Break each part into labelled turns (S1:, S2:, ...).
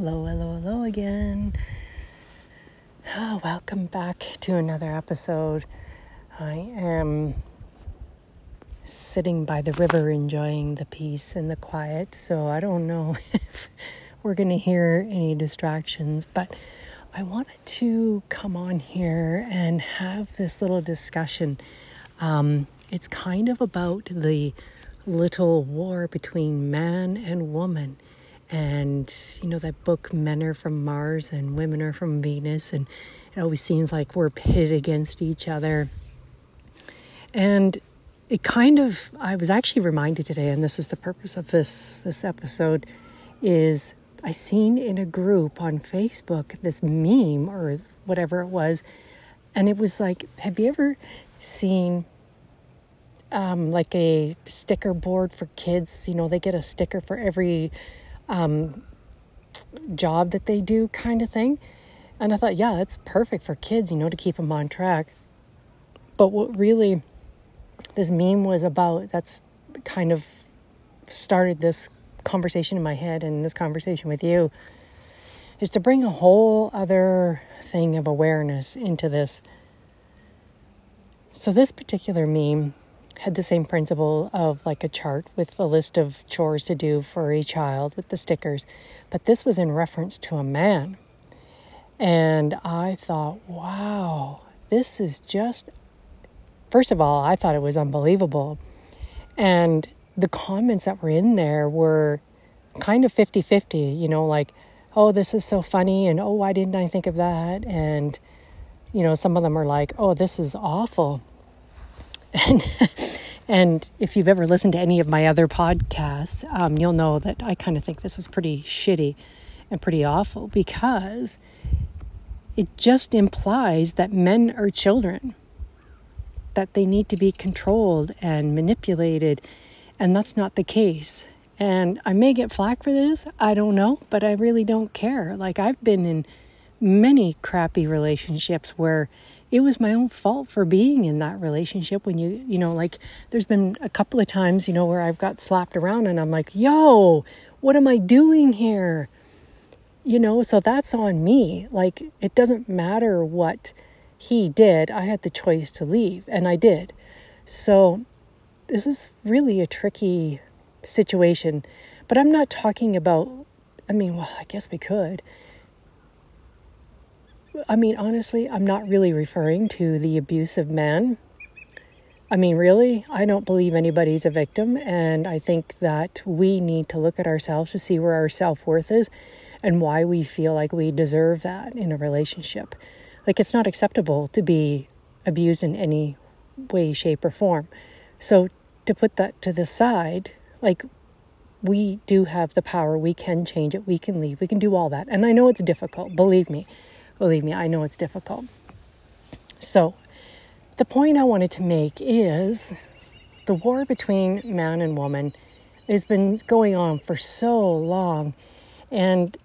S1: Hello, hello, hello again. Oh, welcome back to another episode. I am sitting by the river enjoying the peace and the quiet, so I don't know if we're going to hear any distractions, but I wanted to come on here and have this little discussion. Um, it's kind of about the little war between man and woman and you know that book men are from mars and women are from venus and it always seems like we're pitted against each other. And it kind of i was actually reminded today and this is the purpose of this this episode is i seen in a group on facebook this meme or whatever it was and it was like have you ever seen um, like a sticker board for kids? You know they get a sticker for every um, job that they do, kind of thing. And I thought, yeah, that's perfect for kids, you know, to keep them on track. But what really this meme was about, that's kind of started this conversation in my head and this conversation with you, is to bring a whole other thing of awareness into this. So, this particular meme had the same principle of like a chart with a list of chores to do for a child with the stickers, but this was in reference to a man. And I thought, wow, this is just, first of all, I thought it was unbelievable. And the comments that were in there were kind of 50 50, you know, like, oh, this is so funny, and oh, why didn't I think of that? And, you know, some of them are like, oh, this is awful. And and if you've ever listened to any of my other podcasts, um, you'll know that I kind of think this is pretty shitty and pretty awful because it just implies that men are children, that they need to be controlled and manipulated, and that's not the case. And I may get flack for this, I don't know, but I really don't care. Like, I've been in many crappy relationships where it was my own fault for being in that relationship when you you know like there's been a couple of times you know where I've got slapped around and I'm like yo what am I doing here? You know so that's on me. Like it doesn't matter what he did. I had the choice to leave and I did. So this is really a tricky situation. But I'm not talking about I mean well I guess we could I mean, honestly, I'm not really referring to the abusive man. I mean, really, I don't believe anybody's a victim, and I think that we need to look at ourselves to see where our self worth is and why we feel like we deserve that in a relationship. Like, it's not acceptable to be abused in any way, shape, or form. So, to put that to the side, like, we do have the power, we can change it, we can leave, we can do all that. And I know it's difficult, believe me. Believe me, I know it's difficult. So, the point I wanted to make is the war between man and woman has been going on for so long and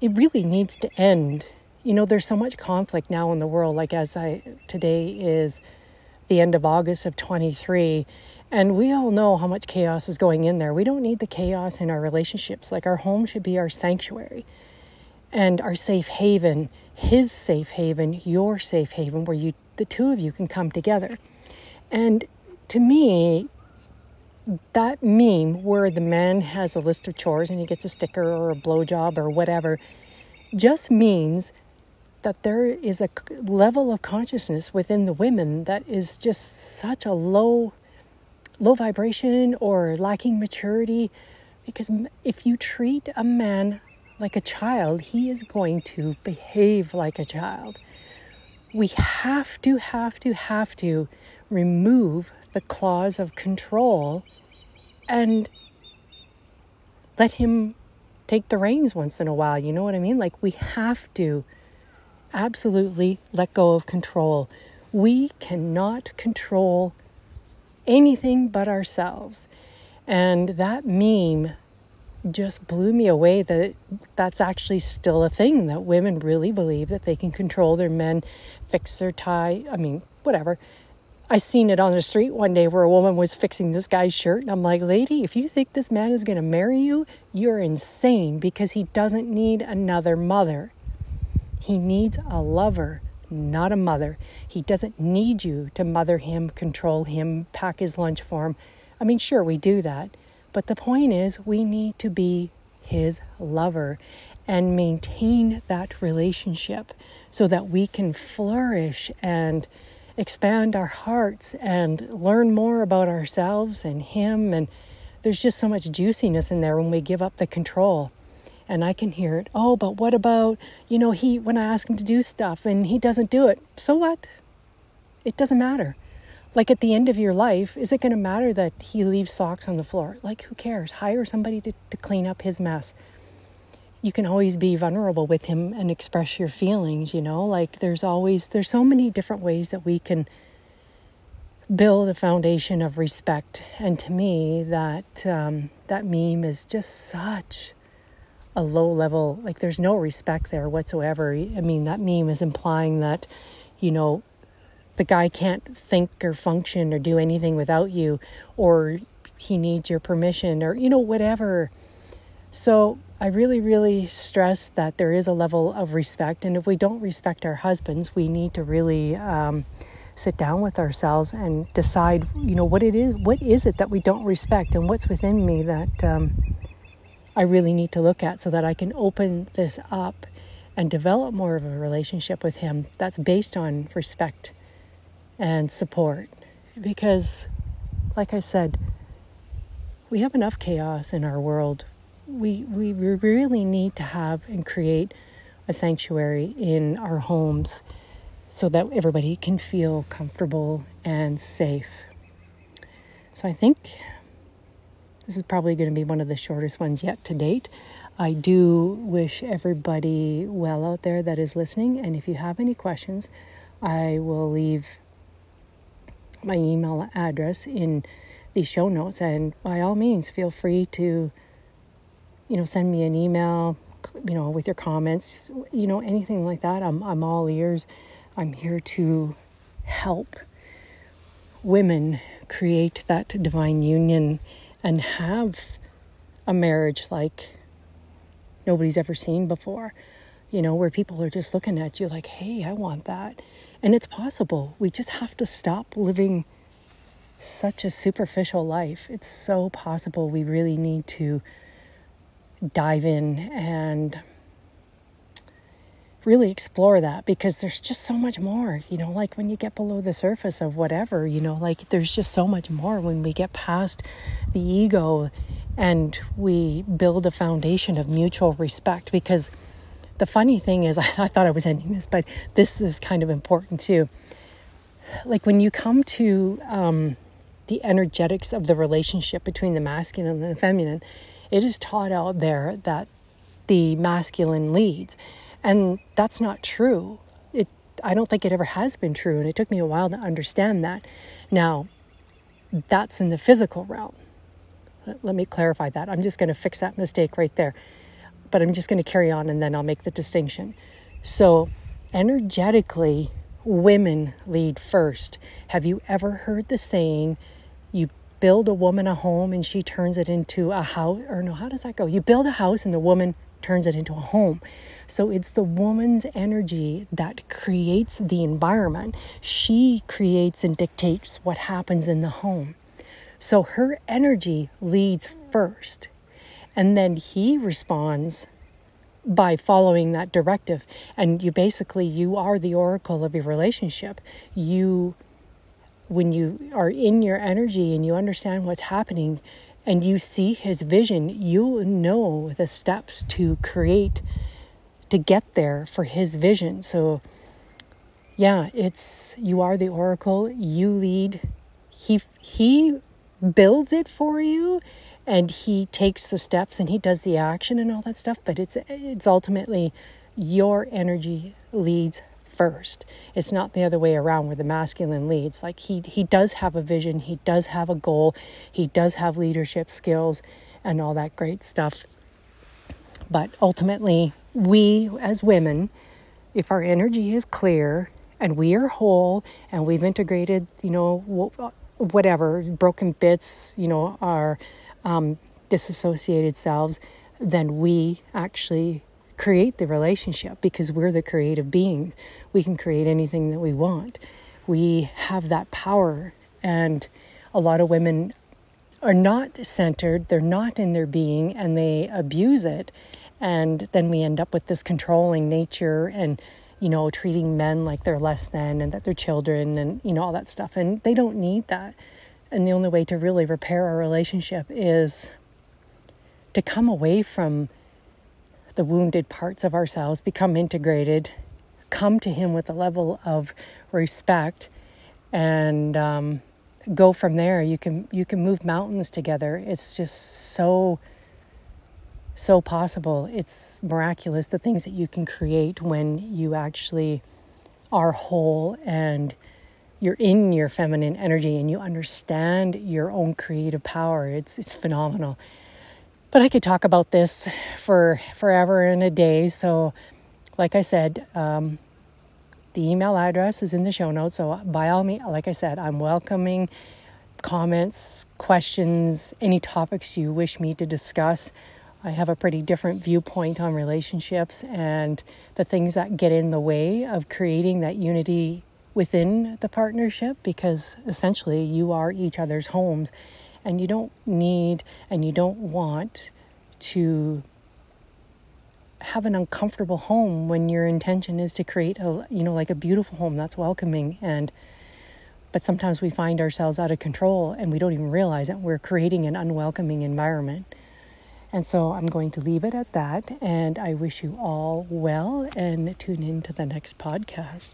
S1: it really needs to end. You know, there's so much conflict now in the world like as I today is the end of August of 23 and we all know how much chaos is going in there. We don't need the chaos in our relationships. Like our home should be our sanctuary and our safe haven, his safe haven, your safe haven, where you the two of you can come together. And to me, that meme where the man has a list of chores and he gets a sticker or a blowjob or whatever just means that there is a level of consciousness within the women that is just such a low low vibration or lacking maturity because if you treat a man like a child, he is going to behave like a child. We have to, have to, have to remove the clause of control and let him take the reins once in a while. You know what I mean? Like, we have to absolutely let go of control. We cannot control anything but ourselves. And that meme just blew me away that that's actually still a thing that women really believe that they can control their men, fix their tie, I mean, whatever. I seen it on the street one day where a woman was fixing this guy's shirt and I'm like, "Lady, if you think this man is going to marry you, you're insane because he doesn't need another mother. He needs a lover, not a mother. He doesn't need you to mother him, control him, pack his lunch for him. I mean, sure, we do that. But the point is, we need to be his lover and maintain that relationship so that we can flourish and expand our hearts and learn more about ourselves and him. And there's just so much juiciness in there when we give up the control. And i can hear it oh but what about you know he when i ask him to do stuff and he doesn't do it so what? It doesn't matter like at the end of your life, is it going to matter that he leaves socks on the floor? Like, who cares? Hire somebody to, to clean up his mess. You can always be vulnerable with him and express your feelings, you know? Like, there's always, there's so many different ways that we can build a foundation of respect. And to me, that, um, that meme is just such a low level, like, there's no respect there whatsoever. I mean, that meme is implying that, you know, the guy can't think or function or do anything without you, or he needs your permission, or, you know, whatever. So I really, really stress that there is a level of respect. And if we don't respect our husbands, we need to really um, sit down with ourselves and decide, you know, what it is. What is it that we don't respect, and what's within me that um, I really need to look at, so that I can open this up and develop more of a relationship with him that's based on respect and support because, like I said, we have enough chaos in our world. We, we really need to have and create a sanctuary in our homes so that everybody can feel comfortable and safe. So I think this is probably going to be one of the shortest ones yet to date. I do wish everybody well out there that is listening. And if you have any questions, I will leave my email address in the show notes and by all means feel free to you know send me an email you know with your comments you know anything like that. I'm i'm all ears. I'm here to help women create that divine union and have a marriage like nobody's ever seen before. You know where people are just looking at you like hey i want that and it's possible. We just have to stop living such a superficial life. It's so possible. We really need to dive in and really explore that because there's just so much more. You know, like when you get below the surface of whatever, you know, like there's just so much more when we get past the ego and we build a foundation of mutual respect because the funny thing is, I, I thought I was ending this, but this is kind of important too. Like when you come to um, the energetics of the relationship between the masculine and the feminine, it is taught out there that the masculine leads. And that's not true. It I don't think it ever has been true, and it took me a while to understand that. Now, that's in the physical realm. Let, let me clarify that. I'm just going to fix that mistake right there but I'm just going to carry on and then I'll make the distinction. So, energetically, women lead first. Have you ever heard the saying, you build a woman a home and she turns it into a house? Or no, how does that go? You build a house and the woman turns it into a home. So it's the woman's energy that creates the environment. She creates and dictates what happens in the home. So her energy leads first. And then he responds by following that directive. And you basically, you are the oracle of your relationship. You, when you are in your energy and you understand what's happening and you see his vision, you'll know the steps to create, to get there for his vision. So, yeah, it's you are the oracle, you lead. He he builds it for you and he takes the steps and he does the action and all that stuff but it's it's ultimately your energy leads first. It's not the other way around where the masculine leads. Like he he does have a vision he does have a goal he does have leadership skills and all that great stuff. But ultimately we as women if our energy is clear and we are whole and we've integrated, you know, whatever, broken bits, you know, our um, disassociated selves, then we actually create the relationship because we're the creative being. We can create anything that we want. We have that power. And a lot of women are not centered, they're not in their being, and they abuse it. And then we end up with this controlling nature and you know, treating men like they're less than and that they're children and, you know, all that stuff. And they don't need that. And the only way to really repair our relationship is to come away from the wounded parts of ourselves, become integrated, come to Him with a level of respect, and um, go from there. You can you can move mountains together. It's just so so possible. It's miraculous the things that you can create when you actually are whole and you're in your feminine energy and you understand your own creative power. It's it's phenomenal. But I could talk about this for forever and a day. So, like I said, um, the email address is in the show notes. So, by all means, like I said, I'm welcoming comments, questions, any topics you wish me to discuss. I have a pretty different viewpoint on relationships and the things that get in the way of creating that unity within the partnership because essentially you are each other's homes and you don't need and you don't want to have an uncomfortable home when your intention is to create a you know like a beautiful home that's welcoming and but sometimes we find ourselves out of control and we don't even realize that we're creating an unwelcoming environment and so I'm going to leave it at that. And I wish you all well and tune in to the next podcast.